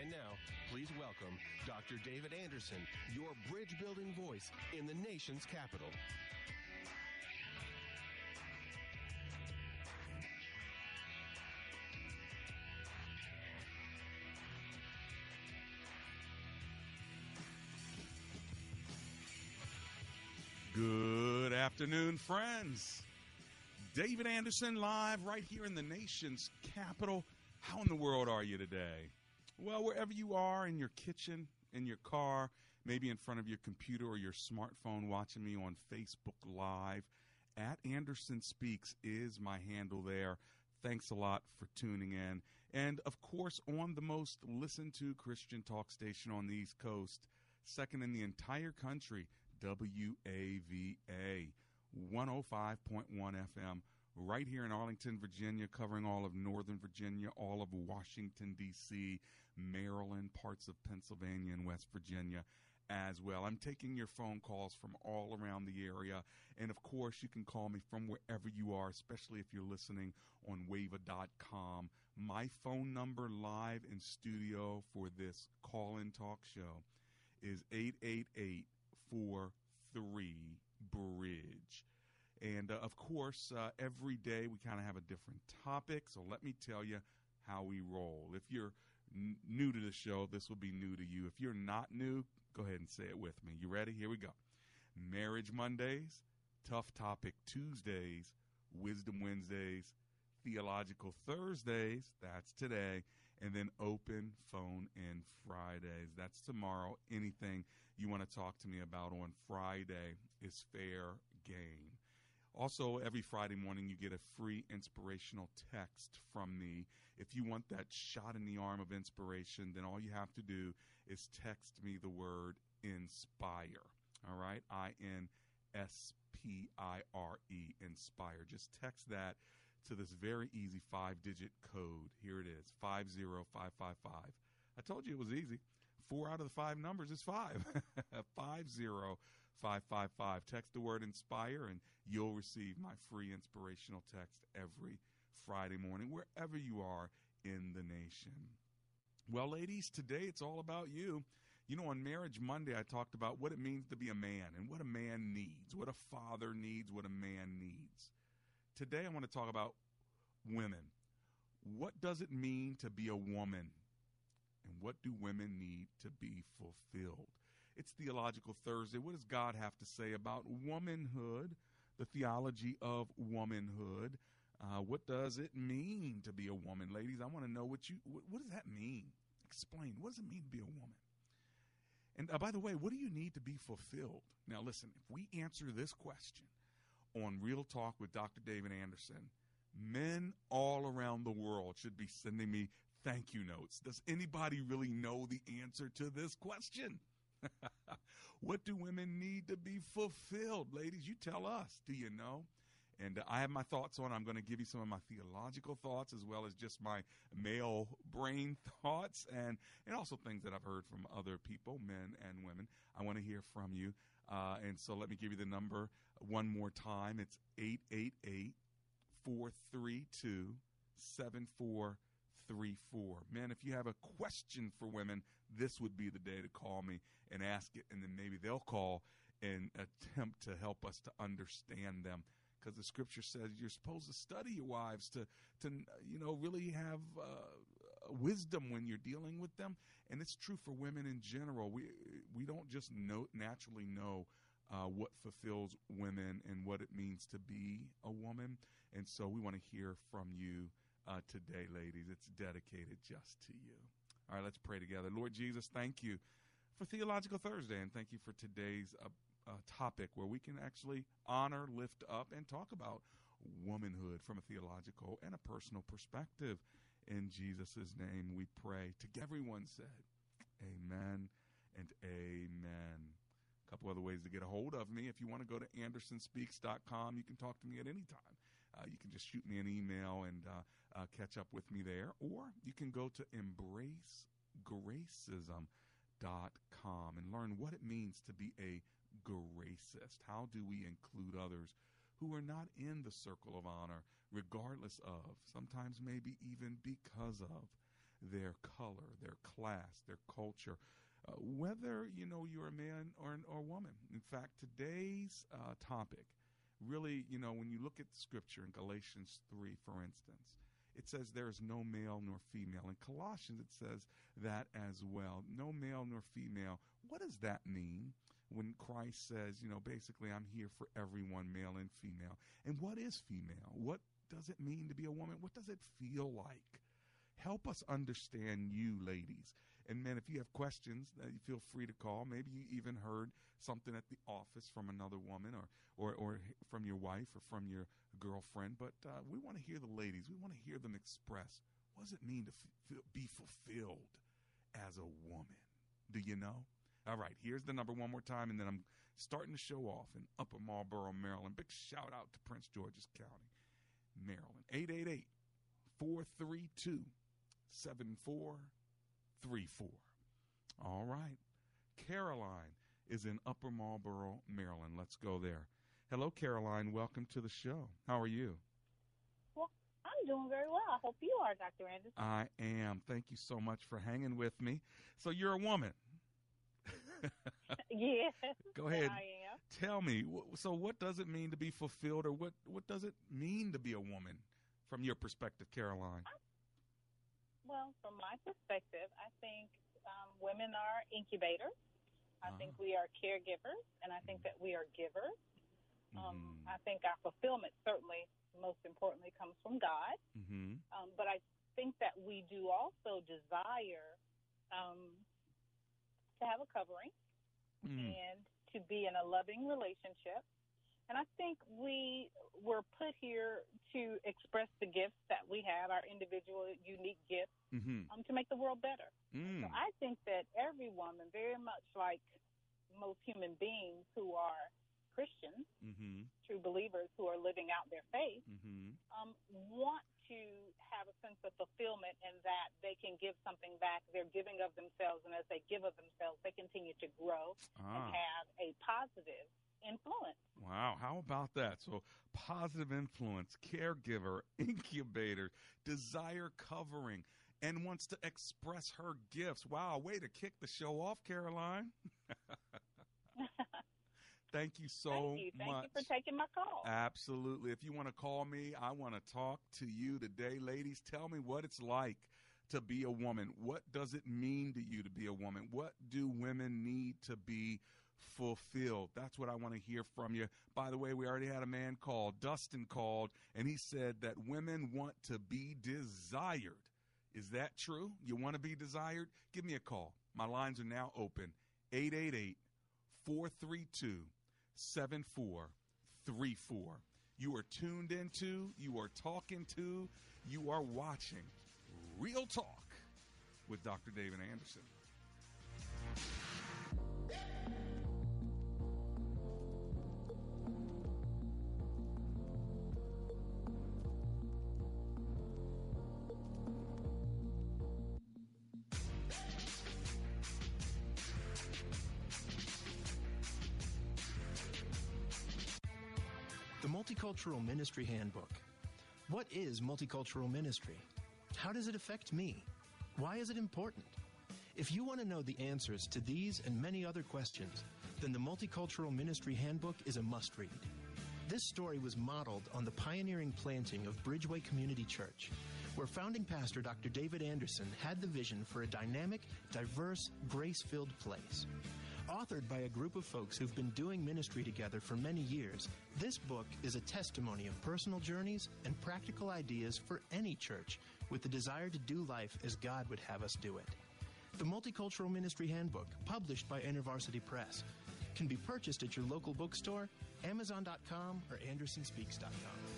And now, please welcome Dr. David Anderson, your bridge building voice in the nation's capital. Good afternoon, friends. David Anderson live right here in the nation's capital. How in the world are you today? Well, wherever you are in your kitchen, in your car, maybe in front of your computer or your smartphone watching me on Facebook Live, at Anderson Speaks is my handle there. Thanks a lot for tuning in. And of course, on the most listened to Christian talk station on the East Coast, second in the entire country, WAVA 105.1 FM, right here in Arlington, Virginia, covering all of Northern Virginia, all of Washington, D.C., Maryland, parts of Pennsylvania, and West Virginia as well. I'm taking your phone calls from all around the area. And of course, you can call me from wherever you are, especially if you're listening on wava.com. My phone number live in studio for this call in talk show is 888 43 Bridge. And uh, of course, uh, every day we kind of have a different topic. So let me tell you how we roll. If you're n- new to the show, this will be new to you. If you're not new, go ahead and say it with me. You ready? Here we go. Marriage Mondays, Tough Topic Tuesdays, Wisdom Wednesdays, Theological Thursdays, that's today, and then Open Phone in Fridays. That's tomorrow. Anything you want to talk to me about on Friday is fair game. Also, every Friday morning, you get a free inspirational text from me. If you want that shot in the arm of inspiration, then all you have to do is text me the word inspire. All right? I N S P I R E, inspire. Just text that to this very easy five digit code. Here it is 50555. I told you it was easy. Four out of the five numbers is five. 50555. Text the word inspire and you'll receive my free inspirational text every Friday morning, wherever you are in the nation. Well, ladies, today it's all about you. You know, on Marriage Monday, I talked about what it means to be a man and what a man needs, what a father needs, what a man needs. Today, I want to talk about women. What does it mean to be a woman? And what do women need to be fulfilled? It's Theological Thursday. What does God have to say about womanhood, the theology of womanhood? Uh, what does it mean to be a woman, ladies? I want to know what you what, what, does that mean? Explain. What does it mean to be a woman? And uh, by the way, what do you need to be fulfilled? Now, listen. If we answer this question on Real Talk with Dr. David Anderson, men all around the world should be sending me thank you notes. Does anybody really know the answer to this question? what do women need to be fulfilled? Ladies, you tell us. Do you know? And uh, I have my thoughts on. I'm going to give you some of my theological thoughts as well as just my male brain thoughts and and also things that I've heard from other people, men and women. I want to hear from you. Uh, and so let me give you the number one more time. It's 888 432 7434. Man, if you have a question for women, this would be the day to call me and ask it, and then maybe they'll call and attempt to help us to understand them because the scripture says you're supposed to study your wives to to you know really have uh, wisdom when you're dealing with them. And it's true for women in general. We we don't just know naturally know uh, what fulfills women and what it means to be a woman. And so we want to hear from you uh, today, ladies. It's dedicated just to you. All right, let's pray together. Lord Jesus, thank you for Theological Thursday, and thank you for today's uh, uh, topic where we can actually honor, lift up, and talk about womanhood from a theological and a personal perspective. In Jesus' name we pray. To everyone said, Amen and Amen. A couple other ways to get a hold of me. If you want to go to andersonspeaks.com, you can talk to me at any time. Uh, you can just shoot me an email and uh, uh, catch up with me there, or you can go to embracegracism.com and learn what it means to be a gracist. How do we include others who are not in the circle of honor, regardless of, sometimes maybe even because of, their color, their class, their culture, uh, whether you know you're a man or an, or a woman. In fact, today's uh, topic really, you know, when you look at the scripture in Galatians 3, for instance, it says there is no male nor female. In Colossians, it says that as well. No male nor female. What does that mean when Christ says, you know, basically, I'm here for everyone, male and female? And what is female? What does it mean to be a woman? What does it feel like? Help us understand you, ladies. And man, if you have questions, uh, you feel free to call. Maybe you even heard something at the office from another woman or, or, or from your wife or from your girlfriend. But uh, we want to hear the ladies. We want to hear them express what does it mean to f- be fulfilled as a woman? Do you know? All right, here's the number one more time, and then I'm starting to show off in Upper Marlboro, Maryland. Big shout out to Prince George's County, Maryland. 888 432 7434. All right. Caroline is in Upper Marlboro, Maryland. Let's go there. Hello, Caroline. Welcome to the show. How are you? Well, I'm doing very well. I hope you are, Dr. Anderson. I am. Thank you so much for hanging with me. So, you're a woman. yes. Go ahead. I am. Tell me. So, what does it mean to be fulfilled, or what what does it mean to be a woman, from your perspective, Caroline? Well, from my perspective, I think um, women are incubators. I uh-huh. think we are caregivers, and I think that we are givers. Um, mm-hmm. I think our fulfillment certainly, most importantly, comes from God. Mm-hmm. Um, but I think that we do also desire um, to have a covering mm. and to be in a loving relationship and I think we were put here to express the gifts that we have, our individual, unique gifts, mm-hmm. um, to make the world better. Mm. So I think that every woman, very much like most human beings who are Christians, mm-hmm. true believers who are living out their faith, mm-hmm. um, want to have a sense of fulfillment and that they can give something back. They're giving of themselves, and as they give of themselves, they continue to grow ah. and have a positive influence. Wow, how about that? So, positive influence, caregiver, incubator, desire covering, and wants to express her gifts. Wow, way to kick the show off, Caroline. Thank you so Thank you. Thank much. you for taking my call. Absolutely. If you want to call me, I want to talk to you today. Ladies, tell me what it's like to be a woman. What does it mean to you to be a woman? What do women need to be fulfilled. That's what I want to hear from you. By the way, we already had a man called, Dustin called, and he said that women want to be desired. Is that true? You want to be desired? Give me a call. My lines are now open 888 432 7434. You are tuned into, you are talking to, you are watching Real Talk with Dr. David Anderson. Multicultural Ministry Handbook. What is multicultural ministry? How does it affect me? Why is it important? If you want to know the answers to these and many other questions, then the Multicultural Ministry Handbook is a must read. This story was modeled on the pioneering planting of Bridgeway Community Church, where founding pastor Dr. David Anderson had the vision for a dynamic, diverse, grace filled place. Authored by a group of folks who've been doing ministry together for many years, this book is a testimony of personal journeys and practical ideas for any church with the desire to do life as God would have us do it. The Multicultural Ministry Handbook, published by InterVarsity Press, can be purchased at your local bookstore, Amazon.com, or AndersonSpeaks.com.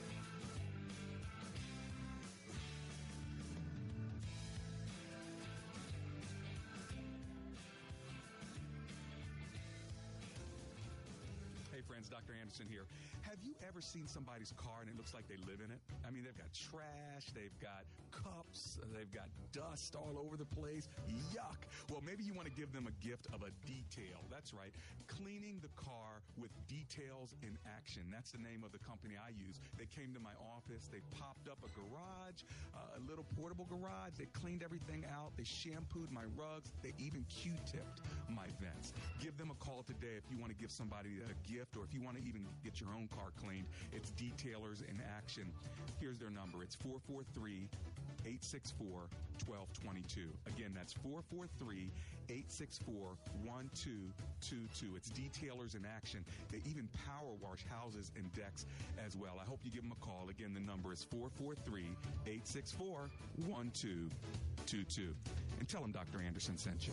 Dr. Anderson here. Have you ever seen somebody's car and it looks like they live in it? I mean, they've got trash, they've got cups, they've got dust all over the place. Yuck. Well, maybe you want to give them a gift of a detail. That's right. Cleaning the car with Detailers in Action. That's the name of the company I use. They came to my office, they popped up a garage, uh, a little portable garage. They cleaned everything out, they shampooed my rugs, they even Q tipped my vents. Give them a call today if you want to give somebody a gift or if you want to even get your own car cleaned, it's Detailers in Action. Here's their number it's 443 864 1222. Again, that's 443 864 1222. It's Detailers in Action. They even power wash houses and decks as well. I hope you give them a call. Again, the number is 443 864 1222. And tell them Dr. Anderson sent you.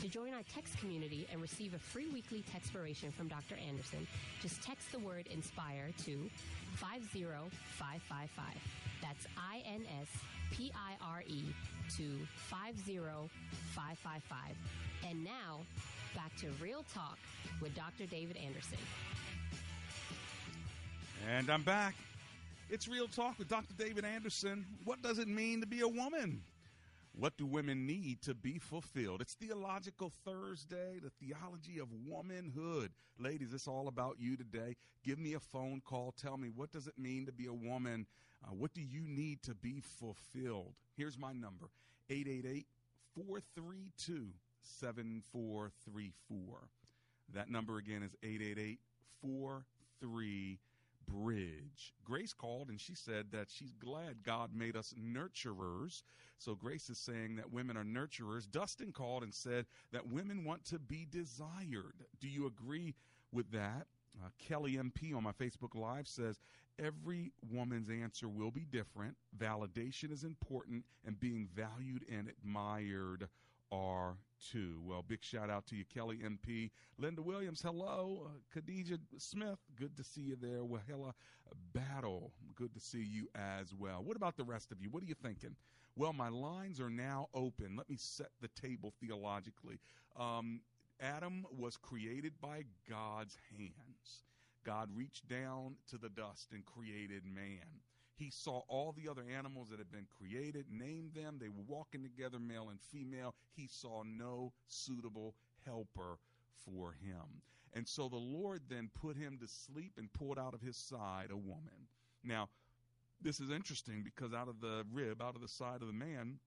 To join our text community and receive a free weekly text textpiration from Dr. Anderson, just text the word INSPIRE to 50555. That's I N S P I R E to 50555. And now, back to Real Talk with Dr. David Anderson. And I'm back. It's Real Talk with Dr. David Anderson. What does it mean to be a woman? What do women need to be fulfilled? It's Theological Thursday, the theology of womanhood. Ladies, it's all about you today. Give me a phone call. Tell me, what does it mean to be a woman? Uh, what do you need to be fulfilled? Here's my number 888 432 7434. That number again is 888 43 bridge. Grace called and she said that she's glad God made us nurturers. So Grace is saying that women are nurturers. Dustin called and said that women want to be desired. Do you agree with that? Uh, Kelly MP on my Facebook Live says every woman's answer will be different. Validation is important, and being valued and admired are too. Well, big shout out to you, Kelly MP. Linda Williams, hello. Uh, Khadija Smith, good to see you there. Wahela Battle, good to see you as well. What about the rest of you? What are you thinking? Well, my lines are now open. Let me set the table theologically. Um, Adam was created by God's hands. God reached down to the dust and created man. He saw all the other animals that had been created, named them. They were walking together, male and female. He saw no suitable helper for him. And so the Lord then put him to sleep and pulled out of his side a woman. Now, this is interesting because out of the rib, out of the side of the man,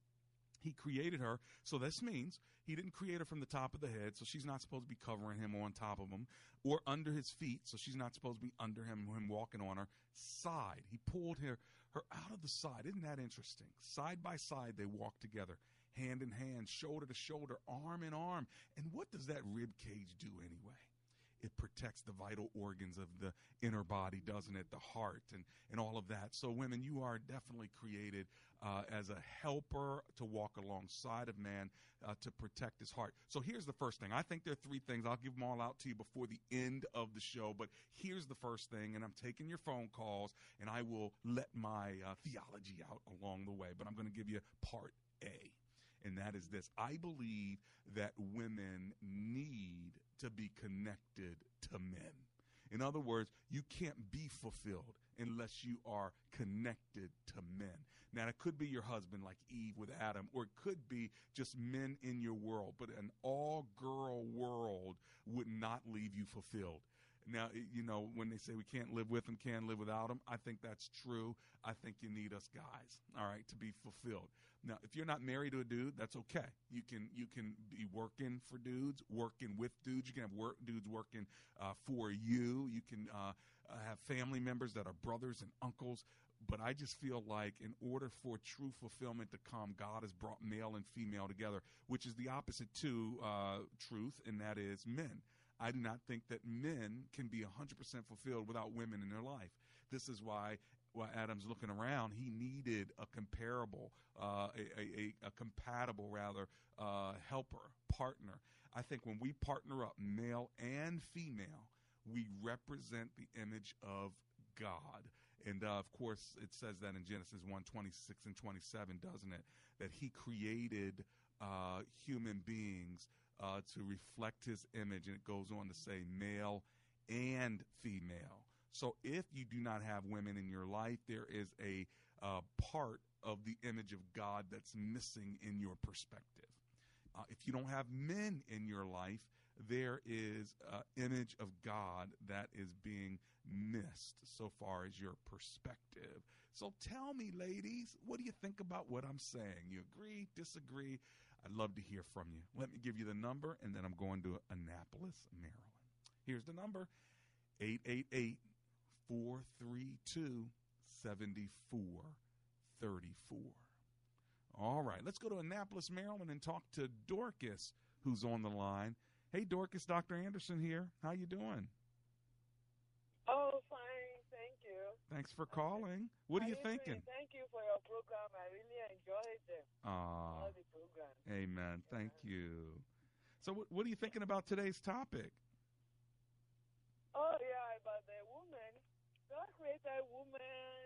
he created her. So this means he didn't create her from the top of the head, so she's not supposed to be covering him on top of him, or under his feet, so she's not supposed to be under him, him walking on her side. He pulled her, her out of the side. Isn't that interesting? Side by side, they walked together, hand in hand, shoulder to shoulder, arm in arm. And what does that rib cage do anyway? It protects the vital organs of the inner body, doesn't it? The heart and, and all of that. So, women, you are definitely created uh, as a helper to walk alongside of man uh, to protect his heart. So, here's the first thing. I think there are three things. I'll give them all out to you before the end of the show. But here's the first thing, and I'm taking your phone calls, and I will let my uh, theology out along the way. But I'm going to give you part A. and that is this I believe that women need to be connected to men. In other words, you can't be fulfilled unless you are connected to men. Now, it could be your husband, like Eve with Adam, or it could be just men in your world, but an all girl world would not leave you fulfilled. Now, you know, when they say we can't live with them, can't live without them, I think that's true. I think you need us guys, all right, to be fulfilled. Now, if you're not married to a dude, that's okay. You can you can be working for dudes, working with dudes. You can have work dudes working uh, for you. You can uh, uh, have family members that are brothers and uncles. But I just feel like in order for true fulfillment to come, God has brought male and female together, which is the opposite to uh, truth, and that is men. I do not think that men can be 100% fulfilled without women in their life. This is why while Adam's looking around, he needed a comparable, uh, a, a, a, compatible rather, uh, helper, partner. I think when we partner up, male and female, we represent the image of God. And uh, of course, it says that in Genesis 1 26 and 27, doesn't it? That he created uh, human beings uh, to reflect his image. And it goes on to say male and female. So if you do not have women in your life, there is a uh, part of the image of God that's missing in your perspective. Uh, if you don't have men in your life, there is an image of God that is being missed so far as your perspective. So tell me, ladies, what do you think about what I'm saying? You agree, disagree? I'd love to hear from you. Let me give you the number, and then I'm going to Annapolis, Maryland. Here's the number 888 432 7434. All right, let's go to Annapolis, Maryland and talk to Dorcas, who's on the line. Hey, Dorcas, Dr. Anderson here. How you doing? Oh, fine. Thank you. Thanks for calling. What are you thinking? Thank you for your program. I really enjoyed them. Ah, all the programs. Amen. Thank you. So, what, what are you thinking about today's topic? Oh, yeah, about the created woman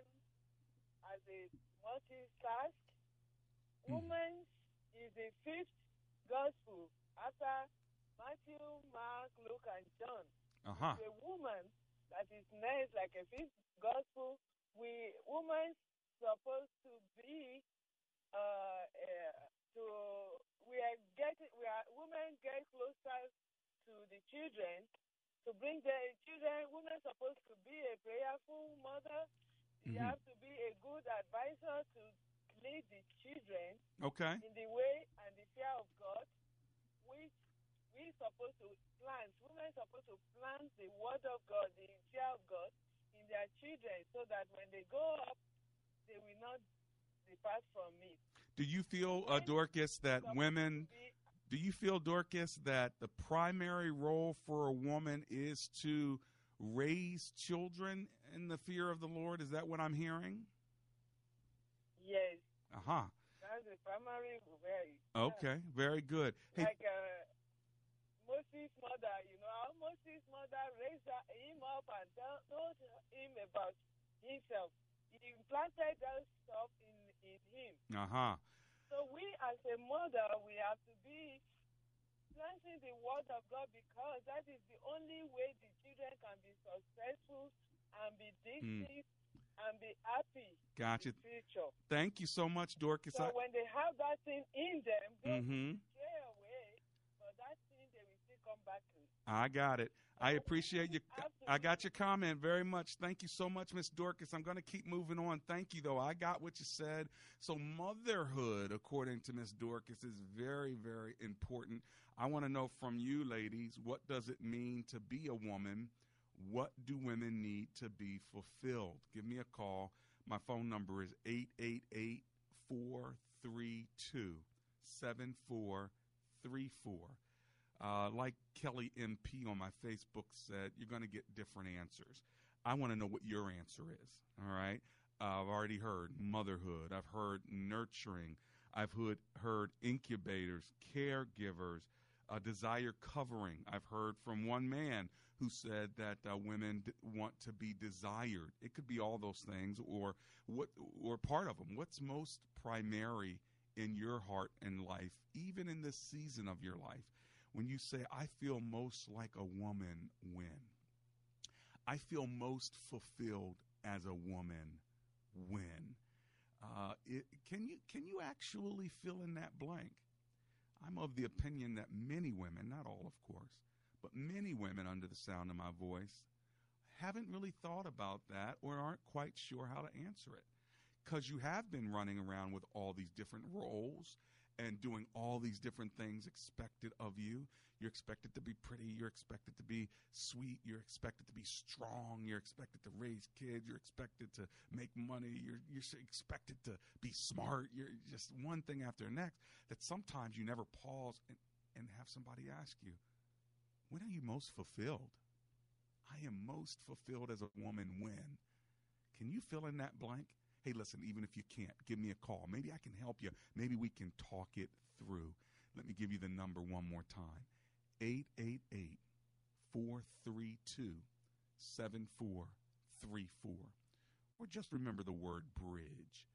as a multi-task. Hmm. Woman is the fifth gospel after Matthew, Mark, Luke, and John. Uh-huh. The woman that is next, like a fifth gospel. We women supposed to be uh, uh, to we are getting we are women get closer to the children to bring the children. Women supposed to be a prayerful mother. You Mhm. have to be a good advisor to lead the children Okay. in the way and the fear of God, which we supposed to plant. Women supposed to plant the word of God, the fear of God in their children, so that when they grow up, they will not depart from it. Do you feel, uh, Dorcas, that women? Do you feel, Dorcas, that the primary role for a woman is to raise children in the fear of the Lord? Is that what I'm hearing? Yes, Uh huh. that's the primary way. Okay. Very good. Hey, Like uh, Moses' mother, you know, how Moses' mother raised him up and told him about himself. He implanted that stuff in, in him. uh huh. So we, as a mother, we have to be planting the word of God because that is the only way the children can be successful and be decent and be happy Gotcha. in the future. Thank you so much, Dorcas. So I- when they have that thing in them, they Mhm. will stray away, but that thing they will still come back to. I got it. I appreciate you. I got your comment very much. Thank you so much, Miss Dorcas. I'm going to keep moving on. Thank you, though. I got what you said. So, motherhood, according to Miss Dorcas, is very, very important. I want to know from you, ladies, what does it mean to be a woman? What do women need to be fulfilled? Give me a call. My phone number is 888 432 7434. Uh, like Kelly MP on my Facebook said, you're going to get different answers. I want to know what your answer is. All right. Uh, I've already heard motherhood. I've heard nurturing. I've heard, heard incubators, caregivers, uh, desire covering. I've heard from one man who said that uh, women d- want to be desired. It could be all those things, or what, or part of them. What's most primary in your heart and life, even in this season of your life, when you say, I feel most like a woman when? I feel most fulfilled as a woman when? Uh, it, can you can you actually fill in that blank? I'm of the opinion that many women, not all, of course, but many women under the sound of my voice haven't really thought about that or aren't quite sure how to answer it because you have been running around with all these different roles and doing all these different things expected of you. You're expected to be pretty. You're expected to be sweet. You're expected to be strong. You're expected to raise kids. You're expected to make money. You're, you're expected to be smart. You're just one thing after the next that sometimes you never pause and, and have somebody ask you, when are you most fulfilled? I am most fulfilled as a woman when. Can you fill in that blank? Hey, listen, even if you can't, give me a call. Maybe I can help you. Maybe we can talk it through. Let me give you the number one more time 888 432 7434. Or just remember the word bridge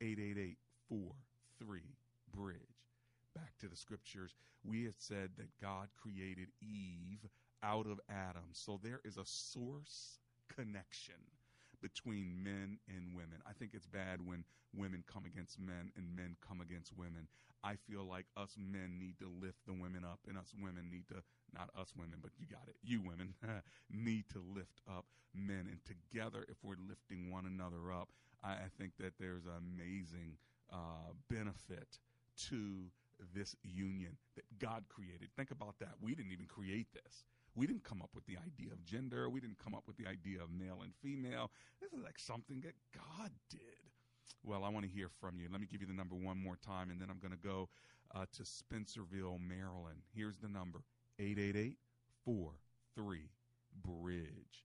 888 43 bridge. Back to the scriptures, we had said that God created Eve out of Adam. So there is a source connection between men and women. I think it's bad when women come against men and men come against women. I feel like us men need to lift the women up, and us women need to, not us women, but you got it, you women, need to lift up men. And together, if we're lifting one another up, I, I think that there's an amazing uh, benefit to this union that God created. Think about that. We didn't even create this. We didn't come up with the idea of gender. We didn't come up with the idea of male and female. This is like something that God did. Well, I want to hear from you. Let me give you the number one more time, and then I'm going to go uh, to Spencerville, Maryland. Here's the number 888 43 Bridge.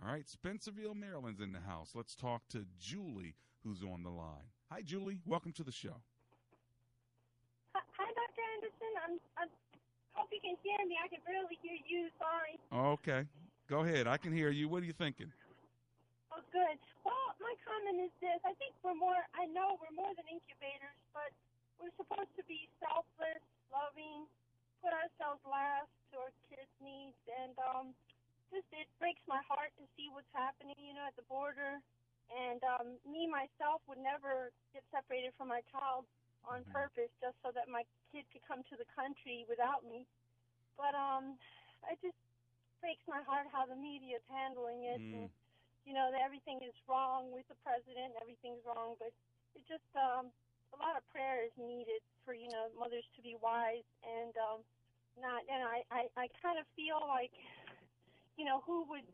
All right, Spencerville, Maryland's in the house. Let's talk to Julie, who's on the line. Hi, Julie. Welcome to the show. Hi, Dr. Anderson. I'm, I'm hope you can hear me. I can barely hear you. Sorry. Okay. Go ahead. I can hear you. What are you thinking? Oh, good. Well, my comment is this. I think we're more, I know we're more than incubators, but we're supposed to be selfless, loving, put ourselves last to our kids' needs. And um, just it breaks my heart to see what's happening, you know, at the border. And um, me, myself, would never get separated from my child on mm-hmm. purpose just so that my kid could come to the country without me. But um, it just breaks my heart how the media is handling it. Mm. And, you know, that everything is wrong with the president, everything's wrong. But it just, um, a lot of prayer is needed for, you know, mothers to be wise and um, not, and I, I, I kind of feel like, you know, who would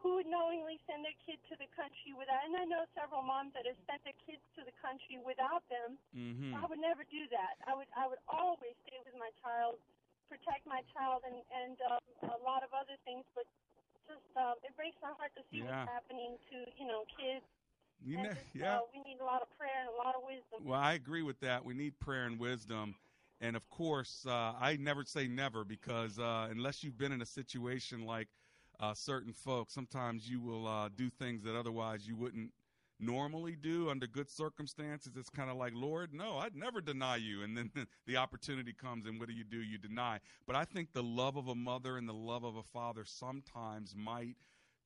who would knowingly send their kid to the country without and I know several moms that have sent their kids to the country without them. Mm-hmm. I would never do that. I would I would always stay with my child, protect my child and and um, a lot of other things, but just um, it breaks my heart to see yeah. what's happening to, you know, kids. You know, just, yeah. Uh, we need a lot of prayer and a lot of wisdom. Well, I agree with that. We need prayer and wisdom. And of course, uh, I never say never because uh, unless you've been in a situation like uh, certain folks. Sometimes you will uh, do things that otherwise you wouldn't normally do under good circumstances. It's kind of like, Lord, no, I'd never deny you. And then the opportunity comes, and what do you do? You deny. But I think the love of a mother and the love of a father sometimes might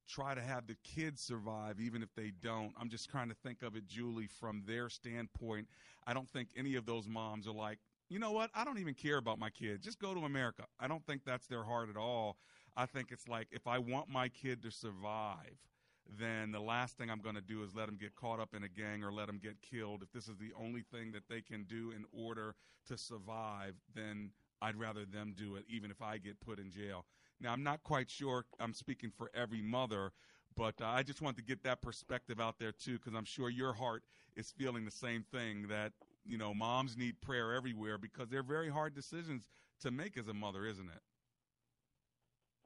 try to have the kids survive even if they don't. I'm just trying to think of it, Julie, from their standpoint. I don't think any of those moms are like, you know what? I don't even care about my kids. Just go to America. I don't think that's their heart at all. I think it's like if I want my kid to survive, then the last thing I'm going to do is let them get caught up in a gang or let them get killed. If this is the only thing that they can do in order to survive, then I'd rather them do it, even if I get put in jail. Now, I'm not quite sure I'm speaking for every mother, but uh, I just want to get that perspective out there too, because I'm sure your heart is feeling the same thing that, you know, moms need prayer everywhere because they're very hard decisions to make as a mother, isn't it?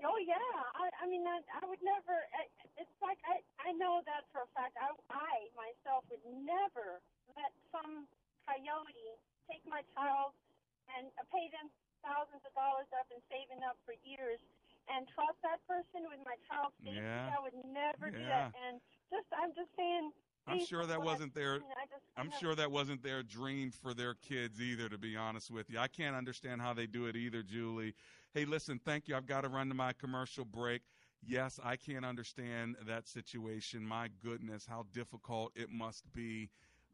Oh yeah, I, I mean, I, I would never. It's like I, I know that for a fact. I, I myself would never let some coyote take my child and pay them thousands of dollars up and saving up for years and trust that person with my child's safety. Yeah. I would never yeah. do that. And just, I'm just saying, I'm sure that wasn't their. I'm sure that wasn't their dream for their kids either. To be honest with you, I can't understand how they do it either, Julie. Hey, listen, thank you. I've got to run to my commercial break. Yes, I can't understand that situation. My goodness, how difficult it must be.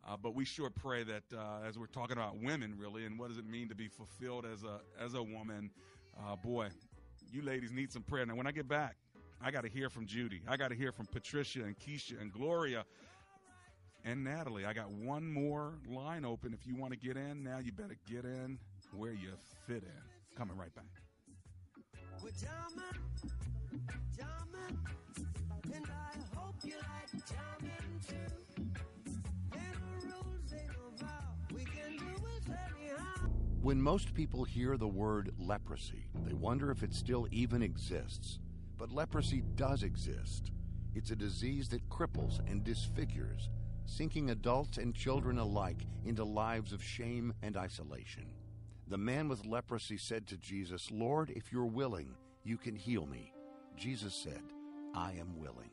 Uh, but we sure pray that uh, as we're talking about women, really, and what does it mean to be fulfilled as a as a woman, uh, boy, you ladies need some prayer. Now, when I get back, I got to hear from Judy. I got to hear from Patricia and Keisha and Gloria and Natalie. I got one more line open. If you want to get in now, you better get in where you fit in. Coming right back. When most people hear the word leprosy, they wonder if it still even exists. But leprosy does exist. It's a disease that cripples and disfigures, sinking adults and children alike into lives of shame and isolation. The man with leprosy said to Jesus, Lord, if you're willing, you can heal me. Jesus said, I am willing.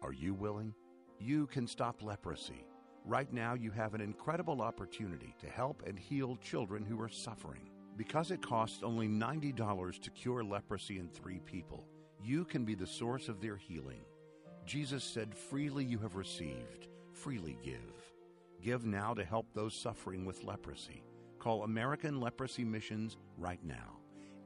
Are you willing? You can stop leprosy. Right now, you have an incredible opportunity to help and heal children who are suffering. Because it costs only $90 to cure leprosy in three people, you can be the source of their healing. Jesus said, Freely you have received, freely give. Give now to help those suffering with leprosy. Call American Leprosy Missions right now.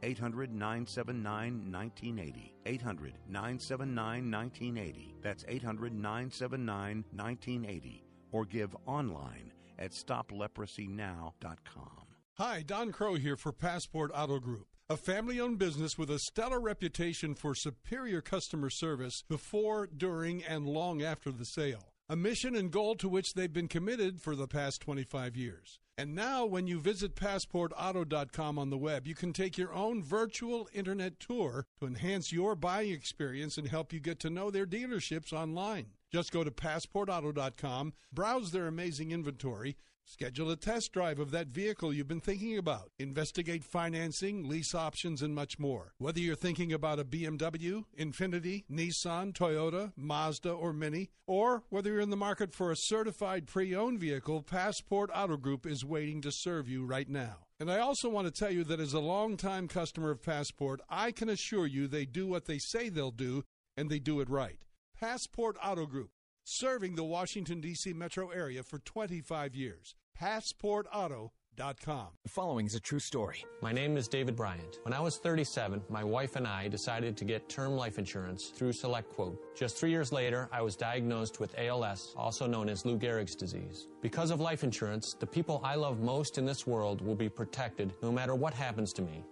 800 979 1980. 800 979 1980. That's 800 979 1980. Or give online at stopleprosynow.com. Hi, Don Crow here for Passport Auto Group, a family owned business with a stellar reputation for superior customer service before, during, and long after the sale. A mission and goal to which they've been committed for the past 25 years. And now, when you visit PassportAuto.com on the web, you can take your own virtual internet tour to enhance your buying experience and help you get to know their dealerships online. Just go to PassportAuto.com, browse their amazing inventory, Schedule a test drive of that vehicle you've been thinking about. Investigate financing, lease options, and much more. Whether you're thinking about a BMW, Infiniti, Nissan, Toyota, Mazda, or Mini, or whether you're in the market for a certified pre owned vehicle, Passport Auto Group is waiting to serve you right now. And I also want to tell you that as a longtime customer of Passport, I can assure you they do what they say they'll do, and they do it right. Passport Auto Group serving the Washington, D.C. metro area for 25 years. PassportAuto.com. The following is a true story. My name is David Bryant. When I was 37, my wife and I decided to get term life insurance through SelectQuote. Just three years later, I was diagnosed with ALS, also known as Lou Gehrig's disease. Because of life insurance, the people I love most in this world will be protected no matter what happens to me.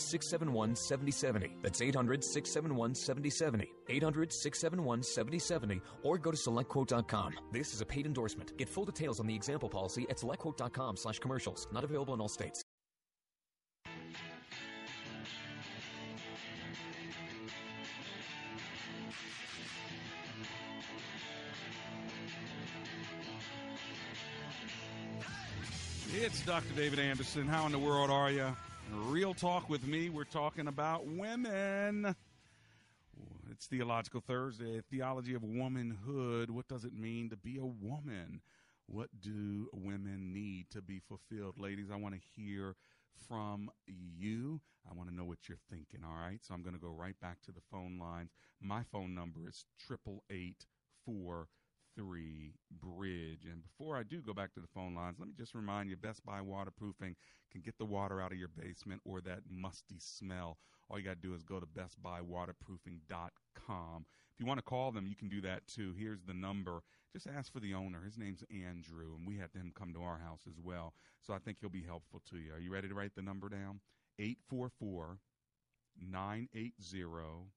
671 7070. That's 800 671 7070. 800 671 7070. Or go to selectquote.com. This is a paid endorsement. Get full details on the example policy at selectquote.com slash commercials. Not available in all states. It's Dr. David Anderson. How in the world are you? Real talk with me. We're talking about women. It's Theological Thursday, theology of womanhood. What does it mean to be a woman? What do women need to be fulfilled? Ladies, I want to hear from you. I want to know what you're thinking, all right? So I'm going to go right back to the phone lines. My phone number is triple eight four three bridge. And before I do go back to the phone lines, let me just remind you Best Buy Waterproofing can get the water out of your basement or that musty smell. All you got to do is go to bestbuywaterproofing.com. If you want to call them, you can do that too. Here's the number. Just ask for the owner. His name's Andrew, and we had him come to our house as well. So I think he'll be helpful to you. Are you ready to write the number down? 844 980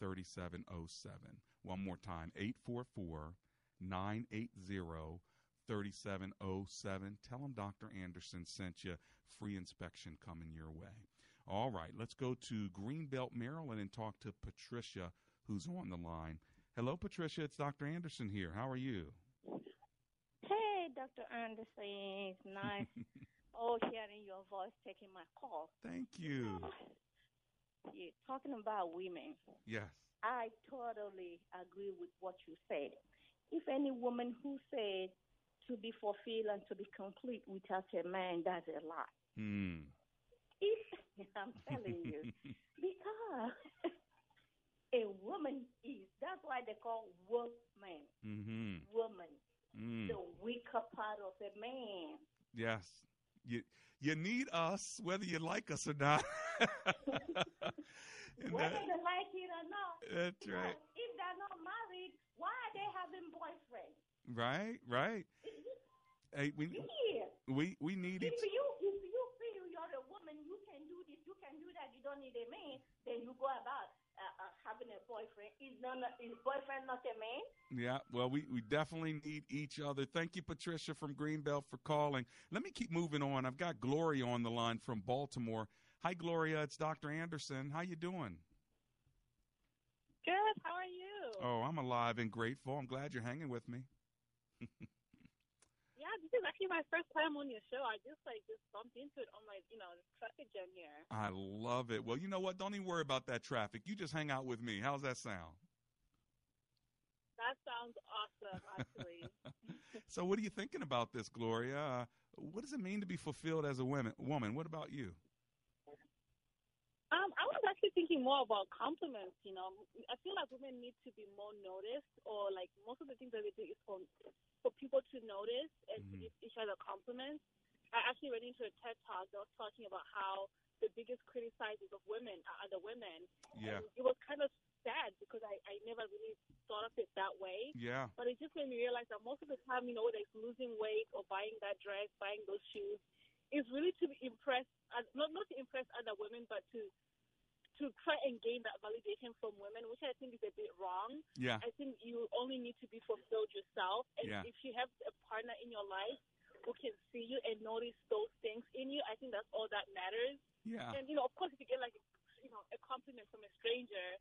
3707. One more time 844 980 3707. Tell them Dr. Anderson sent you. Free inspection coming your way. All right, let's go to Greenbelt, Maryland, and talk to Patricia, who's on the line. Hello, Patricia. It's Dr. Anderson here. How are you? Hey, Dr. Anderson. It's nice oh hearing your voice taking my call. Thank you. You're talking about women. Yes. I totally agree with what you said. If any woman who said to be fulfilled and to be complete without a man, that's a lie. Hmm. If, I'm telling you, because a woman is, that's why they call woman. Mm-hmm. Woman. Mm. The weaker part of a man. Yes. You you need us whether you like us or not. Whether they like it or not. That's Because right. If they're not married, why are they having boyfriends? right, right. Hey, we Yeah. we we need If each you if you feel you're a woman, you can do this, you can do that. You don't need a man. Then you go about uh, uh, having a boyfriend. Is not is boyfriend not a man? Yeah, well, we, we definitely need each other. Thank you, Patricia from Greenbelt, for calling. Let me keep moving on. I've got Gloria on the line from Baltimore. Hi, Gloria. It's Dr. Anderson. How you doing? Good. How are you? Oh, I'm alive and grateful. I'm glad you're hanging with me. Yeah, this is actually my first time on your show. I just like just bumped into it on my, you know, traffic jam here. I love it. Well, you know what? Don't even worry about that traffic. You just hang out with me. How's that sound? That sounds awesome, actually. So, what are you thinking about this, Gloria? Uh, what does it mean to be fulfilled as a woman? Woman, what about you? Um, I was actually thinking more about compliments. You know, I feel like women need to be more noticed, or like most of the things that they do is for for people to notice and to give each other compliments. I actually read into a TED talk that was talking about how the biggest criticizers of women are other women. Yeah. And it was kind of sad because I, I never really thought of it that way. Yeah. But it just made me realize that most of the time, you know, whether it's losing weight or buying that dress, buying those shoes, is really to impress, not not to impress other women, but to to try and gain that validation from women, which I think is a bit wrong. Yeah. I think you only need to be fulfilled yourself, and Yeah. if you have a partner in your life who can see you and notice those things in you, I think that's all that matters. Yeah. And you know, of course, if you get like you know a compliment from a stranger,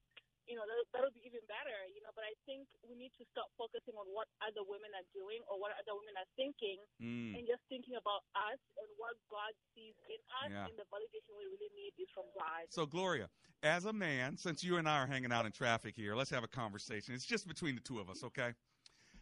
you know that that'll be even better. You know, but I think we need to stop focusing on what other women are doing or what other women are thinking, Mm. and just thinking about us and what God sees in us, Yeah. and the validation we really need is from God. So, Gloria, as a man, since you and I are hanging out in traffic here, let's have a conversation. It's just between the two of us, okay?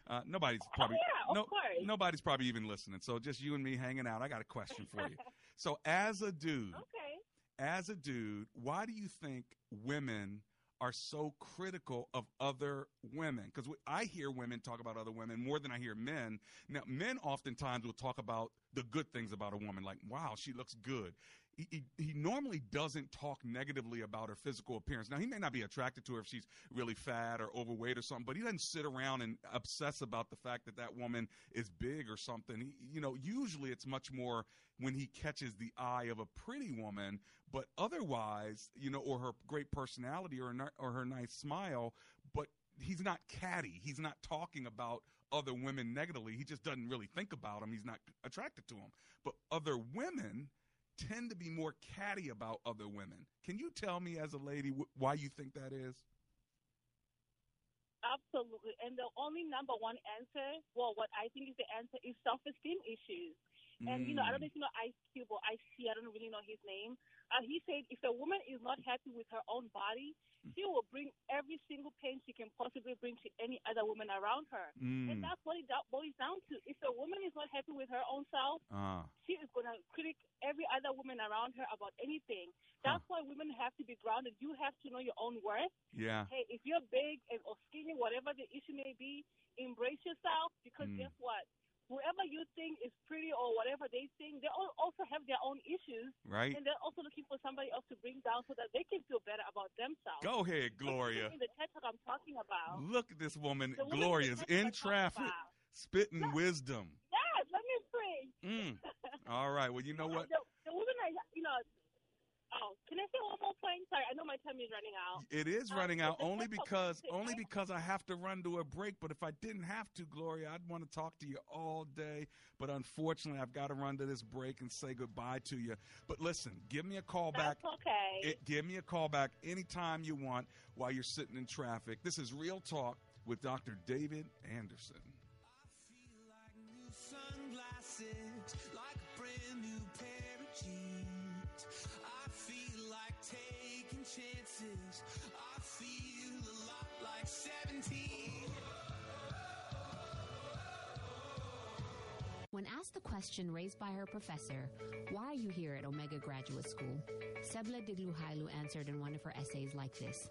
Uh, nobody's probably Oh, yeah, of no, course. nobody's probably even listening. So just you and me hanging out. I got a question for you. so, as a dude, okay. as a dude, why do you think women are so critical of other women? Because I hear women talk about other women more than I hear men. Now, men oftentimes will talk about the good things about a woman, like, wow, she looks good. He, he, normally doesn't talk negatively about her physical appearance. Now, he may not be attracted to her if she's really fat or overweight or something, but he doesn't sit around and obsess about the fact that that woman is big or something. He, you know, usually it's much more when he catches the eye of a pretty woman, but otherwise, you know, or her great personality or, or her nice smile, but he's not catty. He's not talking about other women negatively. He just doesn't really think about them. He's not attracted to them. But other women tend to be more catty about other women. Can you tell me, as a lady, wh- why you think that is? Absolutely. And the only number one answer, well, what I think is the answer is self esteem issues. And, you know, I don't know if you know Ice Cube or Ice T, I don't really know his name. Uh, he said if a woman is not happy with her own body, she will bring every single pain she can possibly bring to any other woman around her. Mm. And that's what it boils down to. If a woman is not happy with her own self, Ah. she is going to critic every other woman around her about anything. That's why women have to be grounded. You have to know your own worth. Yeah. Hey, if you're big and or skinny, whatever the issue may be, embrace yourself because Mm. guess what? Whoever you think is pretty or whatever they think, they all also have their own issues. Right. And they're also looking for somebody else to bring down so that they can feel better about themselves. Go ahead, Gloria. The TED Talk I'm talking about. Look at this woman, The Gloria's in traffic, spitting wisdom. Yes, let me pray. Mm. All right. Well, you know what? The, the woman, I, you know, Oh, can I say one more point? Sorry, I know my time is running out. It is Um, running out only because only because I have to run to a break. But if I didn't have to, Gloria, I'd want to talk to you all day. But unfortunately, I've got to run to this break and say goodbye to you. But listen, give me a call back. Okay. It, give me a call back anytime you want while you're sitting in traffic. This is Real Talk with Dr. David Anderson. Chances. I feel a lot like 17. When asked the question raised by her professor, why are you here at Omega Graduate School? Sebla Digluhailu answered in one of her essays like this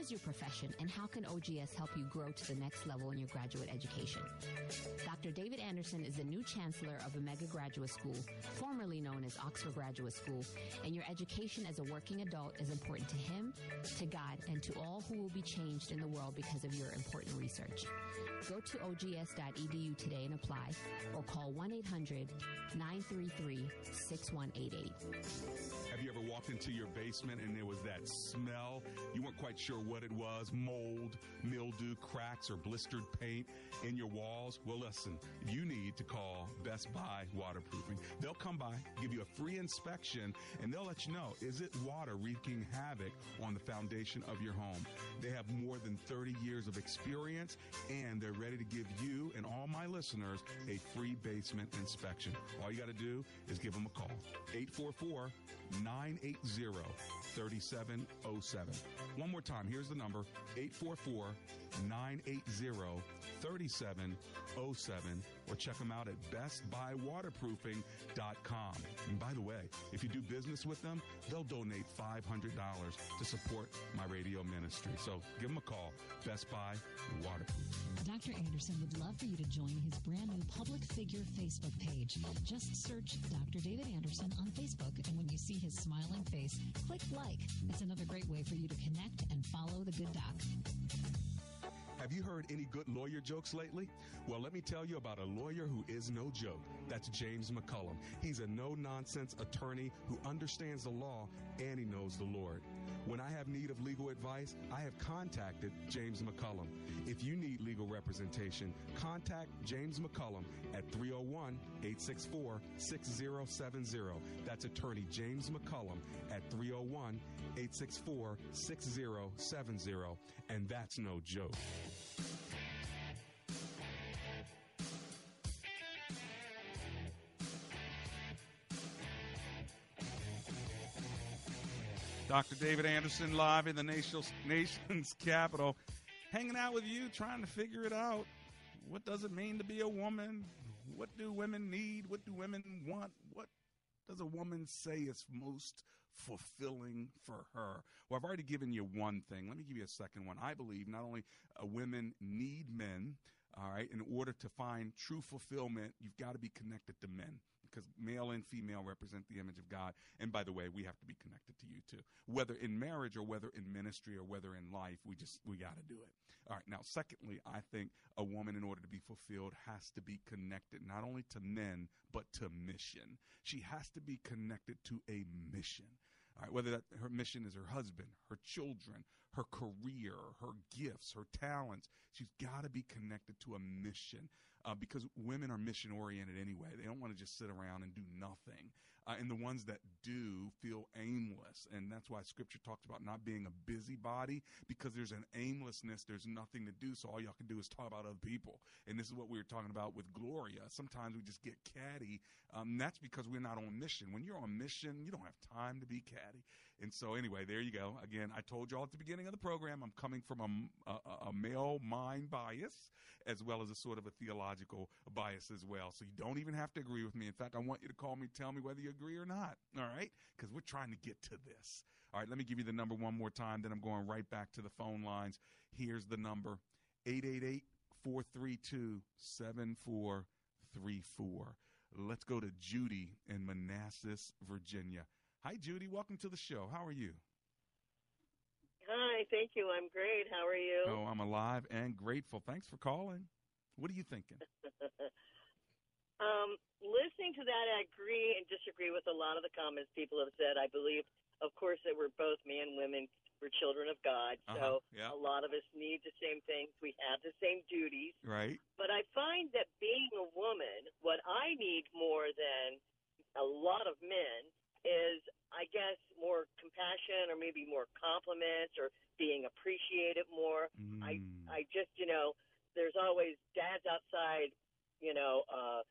is your profession and how can OGS help you grow to the next level in your graduate education? Dr. David Anderson is the new chancellor of Omega Graduate School, formerly known as Oxford Graduate School, and your education as a working adult is important to him, to God, and to all who will be changed in the world because of your important research. Go to ogs.edu today and apply, or call 1 800 933 6188. Have you ever walked into your basement and there was that smell? You weren't quite sure what it was mold, mildew, cracks, or blistered paint in your walls? Well, listen, you need to call Best Buy Waterproofing. They'll come by, give you a free inspection, and they'll let you know is it water wreaking havoc on the foundation of your home? They have more than 30 years of experience, and they're ready to give you and all my listeners a free basement inspection. All you got to do is give them a call. 844 980 3707. One more time, here's the number 844 980 3707 or check them out at bestbuywaterproofing.com. And by the way, if you do business with them, they'll donate $500 to support my radio ministry. So give them a call, Best Buy Waterproofing. Dr. Anderson would love for you to join his brand new public figure Facebook page. Just search Dr. David Anderson on Facebook, and when you see his smiling face, click like. It's another great way for you to connect and follow the good doc. Have you heard any good lawyer jokes lately? Well, let me tell you about a lawyer who is no joke. That's James McCullum. He's a no nonsense attorney who understands the law and he knows the Lord. When I have need of legal advice, I have contacted James McCullum. If you need legal representation, contact James McCullum at 301 864 6070. That's attorney James McCullum at 301 864 6070. And that's no joke. Dr. David Anderson live in the nation's, nation's capital, hanging out with you, trying to figure it out. What does it mean to be a woman? What do women need? What do women want? What does a woman say is most fulfilling for her? Well, I've already given you one thing. Let me give you a second one. I believe not only uh, women need men, all right, in order to find true fulfillment, you've got to be connected to men because male and female represent the image of God. And by the way, we have to be connected to too, whether in marriage or whether in ministry or whether in life. We just we got to do it. All right. Now, secondly, I think a woman, in order to be fulfilled, has to be connected not only to men but to mission. She has to be connected to a mission. All right, whether that her mission is her husband, her children, her career, her gifts, her talents, she's got to be connected to a mission uh, because women are mission oriented anyway. They don't want to just sit around and do nothing. Uh, and the ones that do feel aimless. And that's why scripture talks about not being a busybody because there's an aimlessness. There's nothing to do. So all y'all can do is talk about other people. And this is what we were talking about with Gloria. Sometimes we just get catty. Um, that's because we're not on mission. When you're on mission, you don't have time to be catty. And so, anyway, there you go. Again, I told you all at the beginning of the program, I'm coming from a, a, a male mind bias as well as a sort of a theological bias as well. So you don't even have to agree with me. In fact, I want you to call me, tell me whether you agree or not. All right? Because we're trying to get to this. All right, let me give you the number one more time. Then I'm going right back to the phone lines. Here's the number 888 432 7434. Let's go to Judy in Manassas, Virginia. Hi, Judy. Welcome to the show. How are you? Hi, thank you. I'm great. How are you? Oh, I'm alive and grateful. Thanks for calling. What are you thinking? um, listening to that, I agree and disagree with a lot of the comments people have said. I believe, of course, that we're both men and women. We're children of God, so Uh-huh, yeah. a lot of us need the same things. We have the same duties. Right? But I find that being a woman, what I need more than a lot of men is, I guess, more compassion or maybe more compliments or being appreciated more. I I just, you know, there's always dads outside, you know, uh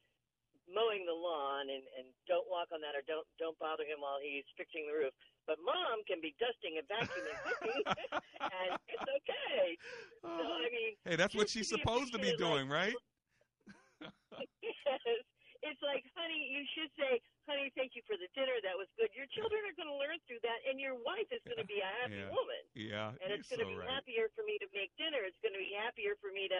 mowing the lawn and and don't walk on that or don't don't bother him while he's fixing the roof. But mom can be dusting and vacuuming cooking and it's okay. So I mean Hey, that's what she's supposed to be like, doing, right? yes. It's like, honey, you should say, honey, thank you for the dinner. That was good. Your children are going to learn through that, and your wife is going to be a happy Yeah. woman. Yeah. And it's going to so be right. happier for me to make dinner. It's going to be happier for me to,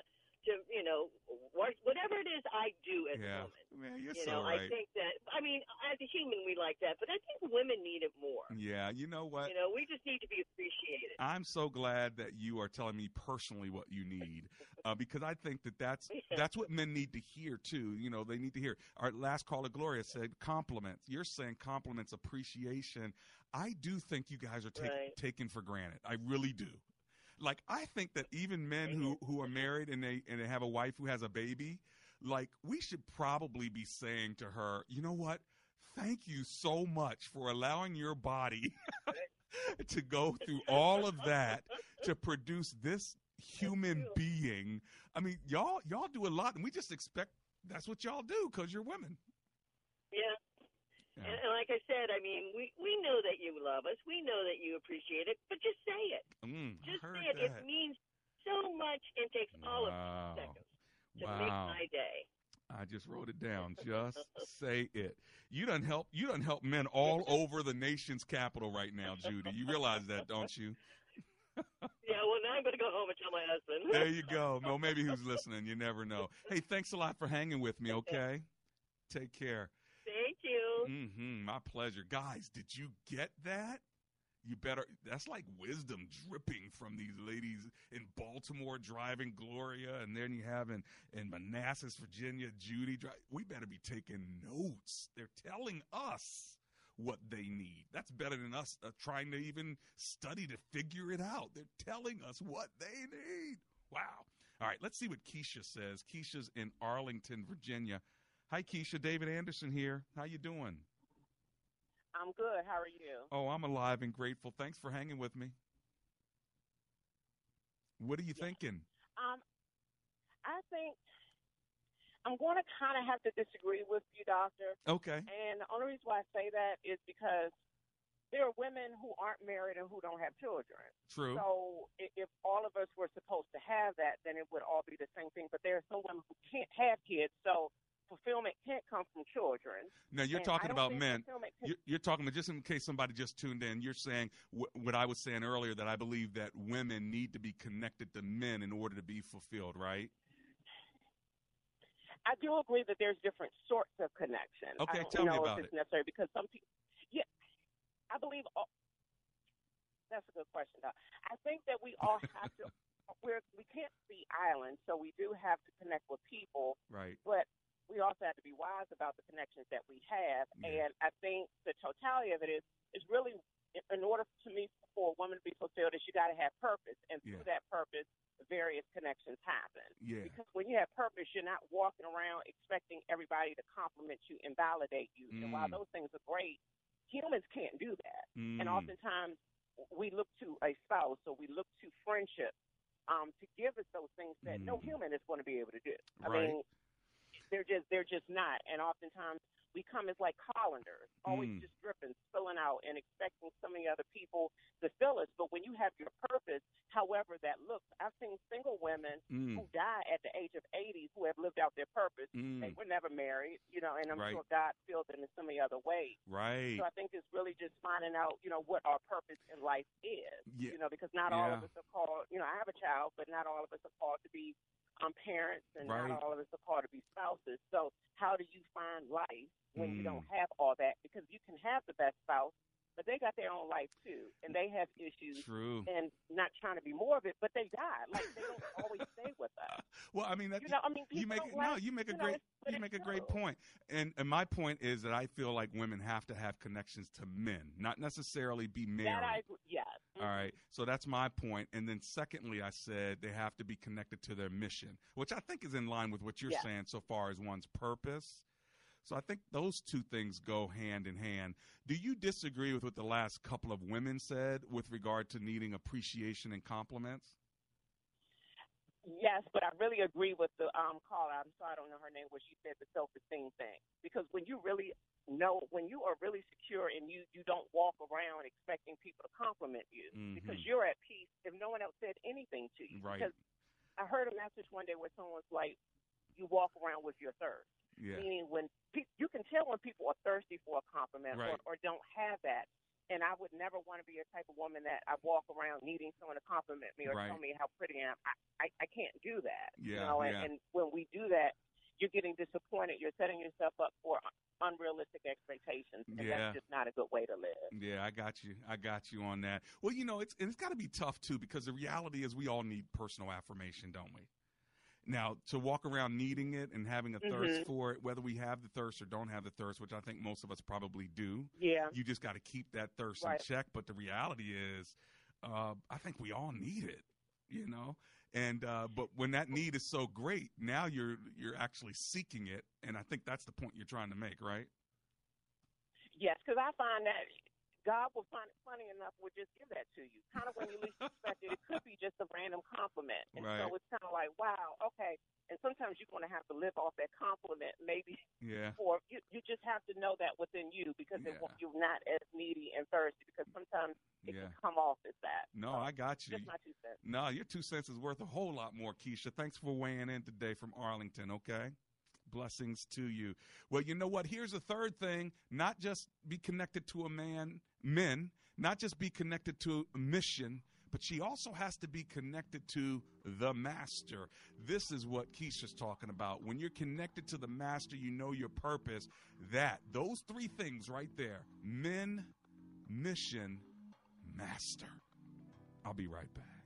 to you know, work, whatever it is I do as Yeah. a woman. Man, you're you so know, right. I think that, I mean, as a human, we like that, but I think women need it more. Yeah, you know what? You know, we just need to be appreciated. I'm so glad that you are telling me personally what you need, uh, because I think that that's that's what men need to hear too. You know, they need to hear. Our last caller, Gloria, said compliments. You're saying compliments, appreciation. I do think you guys are Right. taken for granted. I really do. Like I think that even men who who are married and they and they have a wife who has a baby, like we should probably be saying to her, you know what? Thank you so much for allowing your body to go through all of that to produce this human being. I mean, y'all y'all do a lot, and we just expect that's what y'all do because you're women. Yeah. Yeah. And, and like I said, I mean, we we know that you love us. We know that you appreciate it, but just say it. Mm, Just heard say it. that. It means so much. and takes all of Wow. two seconds to make my day. I just wrote it down. Just say it. You done help. You done help men all over the nation's capital right now, Judy. You realize that, don't you? Yeah. Well, now I'm going to go home and tell my husband. There you go. No, maybe who's listening. You never know. Hey, thanks a lot for hanging with me. Okay, take care. Thank you. hmm My pleasure, guys. Did you get that? You better. That's like wisdom dripping from these ladies in Baltimore driving Gloria, and then you have in in Manassas, Virginia, Judy. We better be taking notes. They're telling us what they need. That's better than us uh, trying to even study to figure it out. They're telling us what they need. Wow. All right, let's see what Keisha says. Keisha's in Arlington, Virginia. Hi, Keisha. David Anderson here. How you doing? I'm good. How are you? Oh, I'm alive and grateful. Thanks for hanging with me. What are you thinking? Um, I think I'm going to kind of have to disagree with you, Doctor. Okay. And the only reason why I say that is because there are women who aren't married and who don't have children. True. So if all of us were supposed to have that, then it would all be the same thing. But there are some women who can't have kids, so fulfillment can't come from children. Now you're And talking about men. You're, you're talking about just in case somebody just tuned in. You're saying wh- what I was saying earlier that I believe that women need to be connected to men in order to be fulfilled, right? I do agree that there's different sorts of connection. Okay, I don't tell me know about if it's it. necessary because some people, yeah, I believe all, that's a good question. Doc. I think that we all have to. We're we can't be islands, so we do have to connect with people. Right. But we also have to be wise about the connections that we have. And I think the totality of it is is really in- order to me for a woman to be fulfilled is you got to have purpose, and through Yeah. that purpose, various connections happen. Yeah. Because when you have purpose, you're not walking around expecting everybody to compliment you and validate you. And while Mm. those things are great, humans can't do that. And Mm. oftentimes we look to a spouse or we look to friendship um, to give us those things that no human is going to be able to do. I Mm. Right. mean, they're just they're just not. And oftentimes we come as like colanders, always Mm. just dripping, spilling out, and expecting so many other people to fill us. But when you have your purpose, however that looks, I've seen single women Mm. who die at the age of 80 who have lived out their purpose. Mm. They were never married, you know, and I'm Right. sure God filled them in so many other ways. Right. So I think it's really just finding out, you know, what our purpose in life is. Yeah. You know, because not all of us are called. You know, I have a child, but not all of us are called to be um, parents, and Right. not all of us are called to be spouses. So how do you find life when you Mm. don't have all that? Because you can have the best spouse, but they got their own life too, and they have issues. True. And not trying to be morbid, but they die. Like they don't always stay with us. Well, I mean, that, You know, I mean, you make like- no, you make a you great but you make a great point. And and my point is that I feel like women have to have connections to men, not necessarily be married. That I. Yes. All right. So that's my point. And then secondly, I said they have to be connected to their mission, which I think is in line with what you're Yeah. saying so far as one's purpose. So I think those two things go hand in hand. Do you disagree with what the last couple of women said with regard to needing appreciation and compliments? Yes, but I really agree with the um caller. I'm sorry I don't know her name where she said the self esteem thing. Because when you really know when you are really secure and you you don't walk around expecting people to compliment you because Mhm. you're at peace if no one else said anything to you. Right. Because I heard a message one day where someone's like, You walk around with your thirst. Yeah. Meaning when pe- you can tell when people are thirsty for a compliment Right. or, or don't have that. And I would never want to be a type of woman that I walk around needing someone to compliment me or Right. tell me how pretty I am. I, I, I can't do that. you know, and, yeah. and when we do that, you're getting disappointed. You're setting yourself up for unrealistic expectations, and Yeah. that's just not a good way to live. Yeah, I got you. I got you on that. Well, you know, it's and it's got to be tough too because the reality is we all need personal affirmation, don't we? Now, to walk around needing it and having a thirst Mhm. for it, whether we have the thirst or don't have the thirst, which I think most of us probably do. Yeah. You just got to keep that thirst Right. in check. But the reality is, uh, I think we all need it. You know, and uh, but when that need is so great, now you're you're actually seeking it, and I think that's the point you're trying to make, right? Yes, because I find that God will find it funny enough will just give that to you. Kind of when you least expect it. It could be just a random compliment. And Right. so it's kind of like, wow, okay. And sometimes you're going to have to live off that compliment maybe Yeah. Or you, you just have to know that within you because it, won't- you're not as needy and thirsty because sometimes it Yeah. can come off as that. No, I got you. Just my two cents. No, your two cents is worth a whole lot more, Keisha. Thanks for weighing in today from Arlington, okay? Blessings to you. Well, you know what? Here's a third thing. Not just be connected to a man, men, not just be connected to a mission, but she also has to be connected to the master. This is what Keisha's talking about. When you're connected to the master, you know your purpose. That, those three things right there men, mission, master. I'll be right back.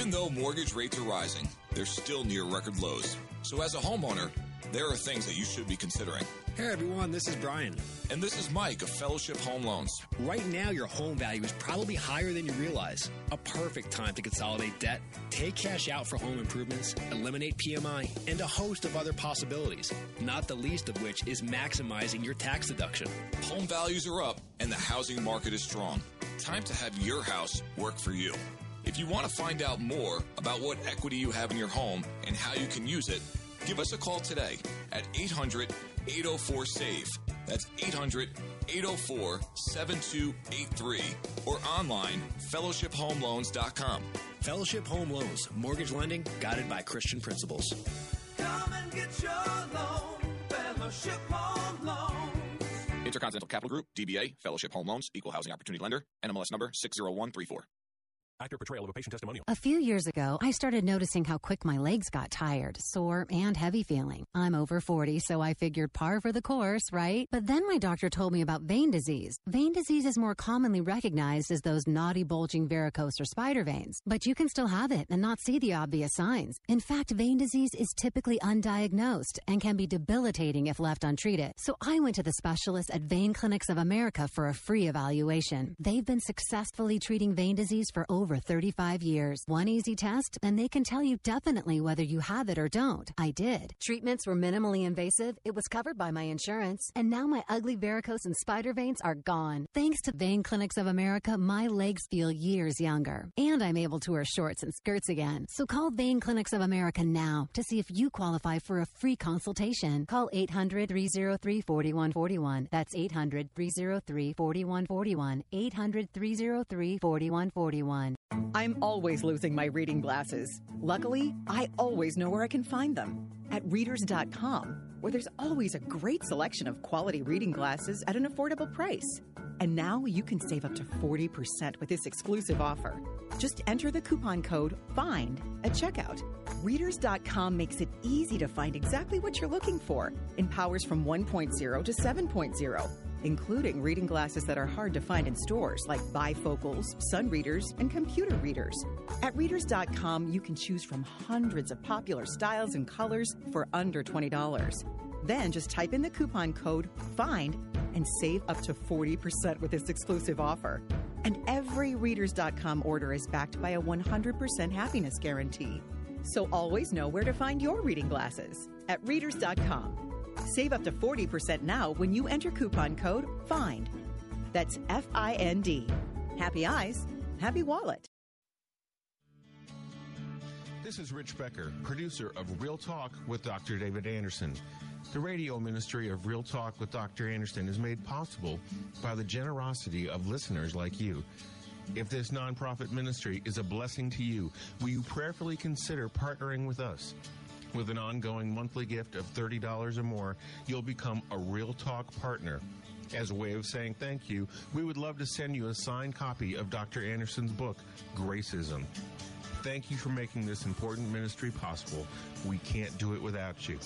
Even though mortgage rates are rising, they're still near record lows. So as a homeowner, there are things that you should be considering. Hey everyone, this is Brian. And this is Mike of Fellowship Home Loans. Right now, your home value is probably higher than you realize. A perfect time to consolidate debt, take cash out for home improvements, eliminate PMI, and a host of other possibilities, not the least of which is maximizing your tax deduction. Home values are up and the housing market is strong. Time to have your house work for you. If you want to find out more about what equity you have in your home and how you can use it, give us a call today at 800 804 SAVE. That's 800 804 7283 or online fellowshiphomeloans.com. Fellowship Home Loans, mortgage lending guided by Christian principles. Come and get your loan, Fellowship Home Loans. Intercontinental Capital Group, DBA, Fellowship Home Loans, Equal Housing Opportunity Lender, NMLS number 60134. Actor portrayal of a patient testimonial. A few years ago, I started noticing how quick my legs got tired, sore, and heavy feeling. I'm over 40, so I figured par for the course, right? But then my doctor told me about vein disease. Vein disease is more commonly recognized as those naughty, bulging varicose or spider veins, but you can still have it and not see the obvious signs. In fact, vein disease is typically undiagnosed and can be debilitating if left untreated. So I went to the specialists at Vein Clinics of America for a free evaluation. They've been successfully treating vein disease for over over 35 years. One easy test, and they can tell you definitely whether you have it or don't. I did. Treatments were minimally invasive, it was covered by my insurance, and now my ugly varicose and spider veins are gone. Thanks to Vein Clinics of America, my legs feel years younger, and I'm able to wear shorts and skirts again. So call Vein Clinics of America now to see if you qualify for a free consultation. Call 800 303 4141. That's 800 303 4141. 800 303 4141. I'm always losing my reading glasses. Luckily, I always know where I can find them at readers.com, where there's always a great selection of quality reading glasses at an affordable price. And now you can save up to 40% with this exclusive offer. Just enter the coupon code FIND at checkout. Readers.com makes it easy to find exactly what you're looking for in powers from 1.0 to 7.0 including reading glasses that are hard to find in stores like bifocals, sun readers, and computer readers. At readers.com, you can choose from hundreds of popular styles and colors for under $20. Then just type in the coupon code FIND and save up to 40% with this exclusive offer. And every readers.com order is backed by a 100% happiness guarantee. So always know where to find your reading glasses at readers.com. Save up to 40% now when you enter coupon code FIND. That's F I N D. Happy eyes, happy wallet. This is Rich Becker, producer of Real Talk with Dr. David Anderson. The radio ministry of Real Talk with Dr. Anderson is made possible by the generosity of listeners like you. If this nonprofit ministry is a blessing to you, will you prayerfully consider partnering with us? With an ongoing monthly gift of $30 or more, you'll become a Real Talk partner. As a way of saying thank you, we would love to send you a signed copy of Dr. Anderson's book, Gracism. Thank you for making this important ministry possible. We can't do it without you.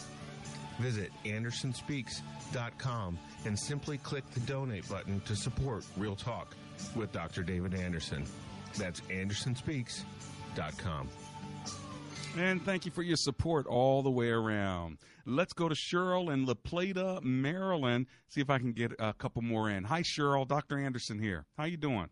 Visit AndersonSpeaks.com and simply click the donate button to support Real Talk with Dr. David Anderson. That's AndersonSpeaks.com. And thank you for your support all the way around. Let's go to Cheryl in La Plata, Maryland. See if I can get a couple more in. Hi, Cheryl. Dr. Anderson here. How you doing?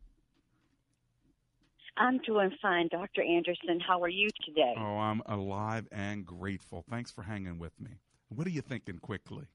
I'm doing fine, Dr. Anderson. How are you today? Oh, I'm alive and grateful. Thanks for hanging with me. What are you thinking quickly?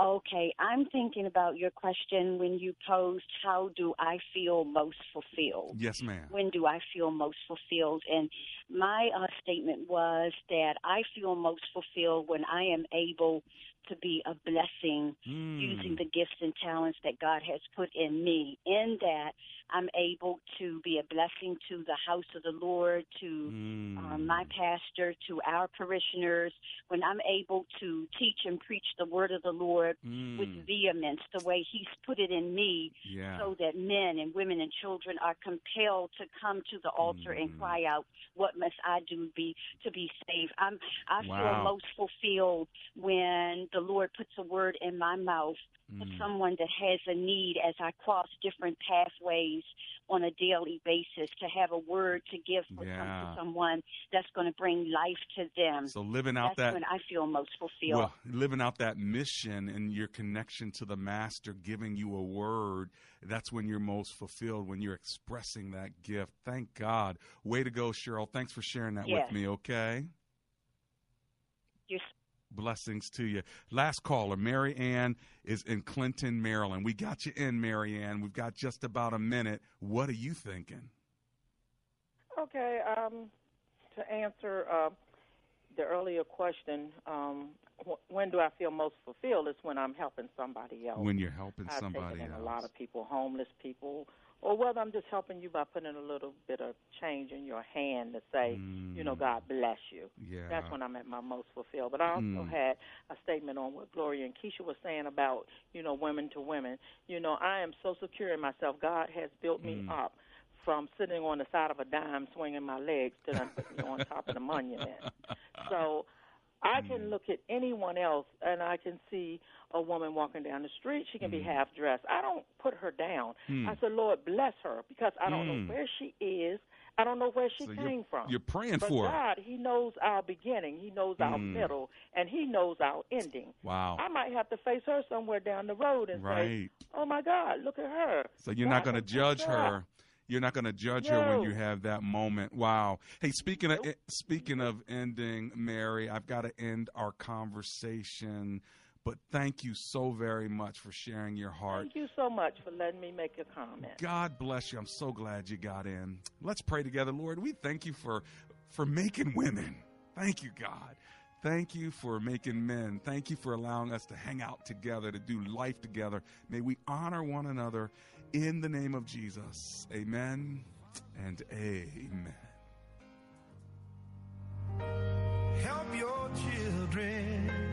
Okay, I'm thinking about your question when you posed, How do I feel most fulfilled? Yes, ma'am. When do I feel most fulfilled? And my uh, statement was that I feel most fulfilled when I am able to be a blessing Hmm. using the gifts and talents that God has put in me. In that, I'm able to be a blessing to the house of the Lord, to um, my pastor, to our parishioners. When I'm able to teach and preach the word of the Lord Mm. with vehemence, the way He's put it in me, Yeah. so that men and women and children are compelled to come to the altar Mm. and cry out, "What must I do be to be saved?" I'm I Wow. feel most fulfilled when the Lord puts a word in my mouth for Mm. someone that has a need as I cross different pathways on a daily basis to have a word to give for Yeah. to someone that's going to bring life to them. So living out that's that when I feel most fulfilled. Well, living out that mission and your connection to the master giving you a word, that's when you're most fulfilled when you're expressing that gift. Thank God. Way to go, Cheryl. Thanks for sharing that Yes. with me, okay? You're Blessings to you. Last caller, Mary Ann is in Clinton, Maryland. We got you in, Mary Ann. We've got just about a minute. What are you thinking? Okay, um, to answer uh, the earlier question, um, wh- when do I feel most fulfilled? Is when I'm helping somebody else. When you're helping I've somebody taken else. a lot of people, homeless people, or whether I'm just helping you by putting a little bit of change in your hand to say, you know, God bless you. Mm. Yeah. That's when I'm at my most fulfilled. But I also Mm. had a statement on what Gloria and Keisha was saying about, you know, women to women. You know, I am so secure in myself. God has built me Mm. up from sitting on the side of a dime swinging my legs to them putting me on top of the monument. So I Mm. can look at anyone else and I can see a woman walking down the street. She can be Mm. half dressed. I don't put her down. Mm. I said, Lord, bless her because I don't Mm. know where she is. I don't know where she So came you're- from. you're praying but for her. God, He knows our beginning. He knows our Mm. middle, and He knows our ending. Wow. I might have to face her somewhere down the road and Right. say, "Oh my God, look at her." So you're God not going to judge her her. You're not going to judge her when you have that moment. Wow. Hey, speaking of eh, speaking of ending, Mary, I've got to end our conversation. But thank you so very much for sharing your heart. Thank you so much for letting me make a comment. God bless you. I'm so glad you got in. Let's pray together, Lord. We thank you for for making women. Thank you, God. Thank you for making men. Thank you for allowing us to hang out together, to do life together. May we honor one another in the name of Jesus. Amen and amen. Help your children.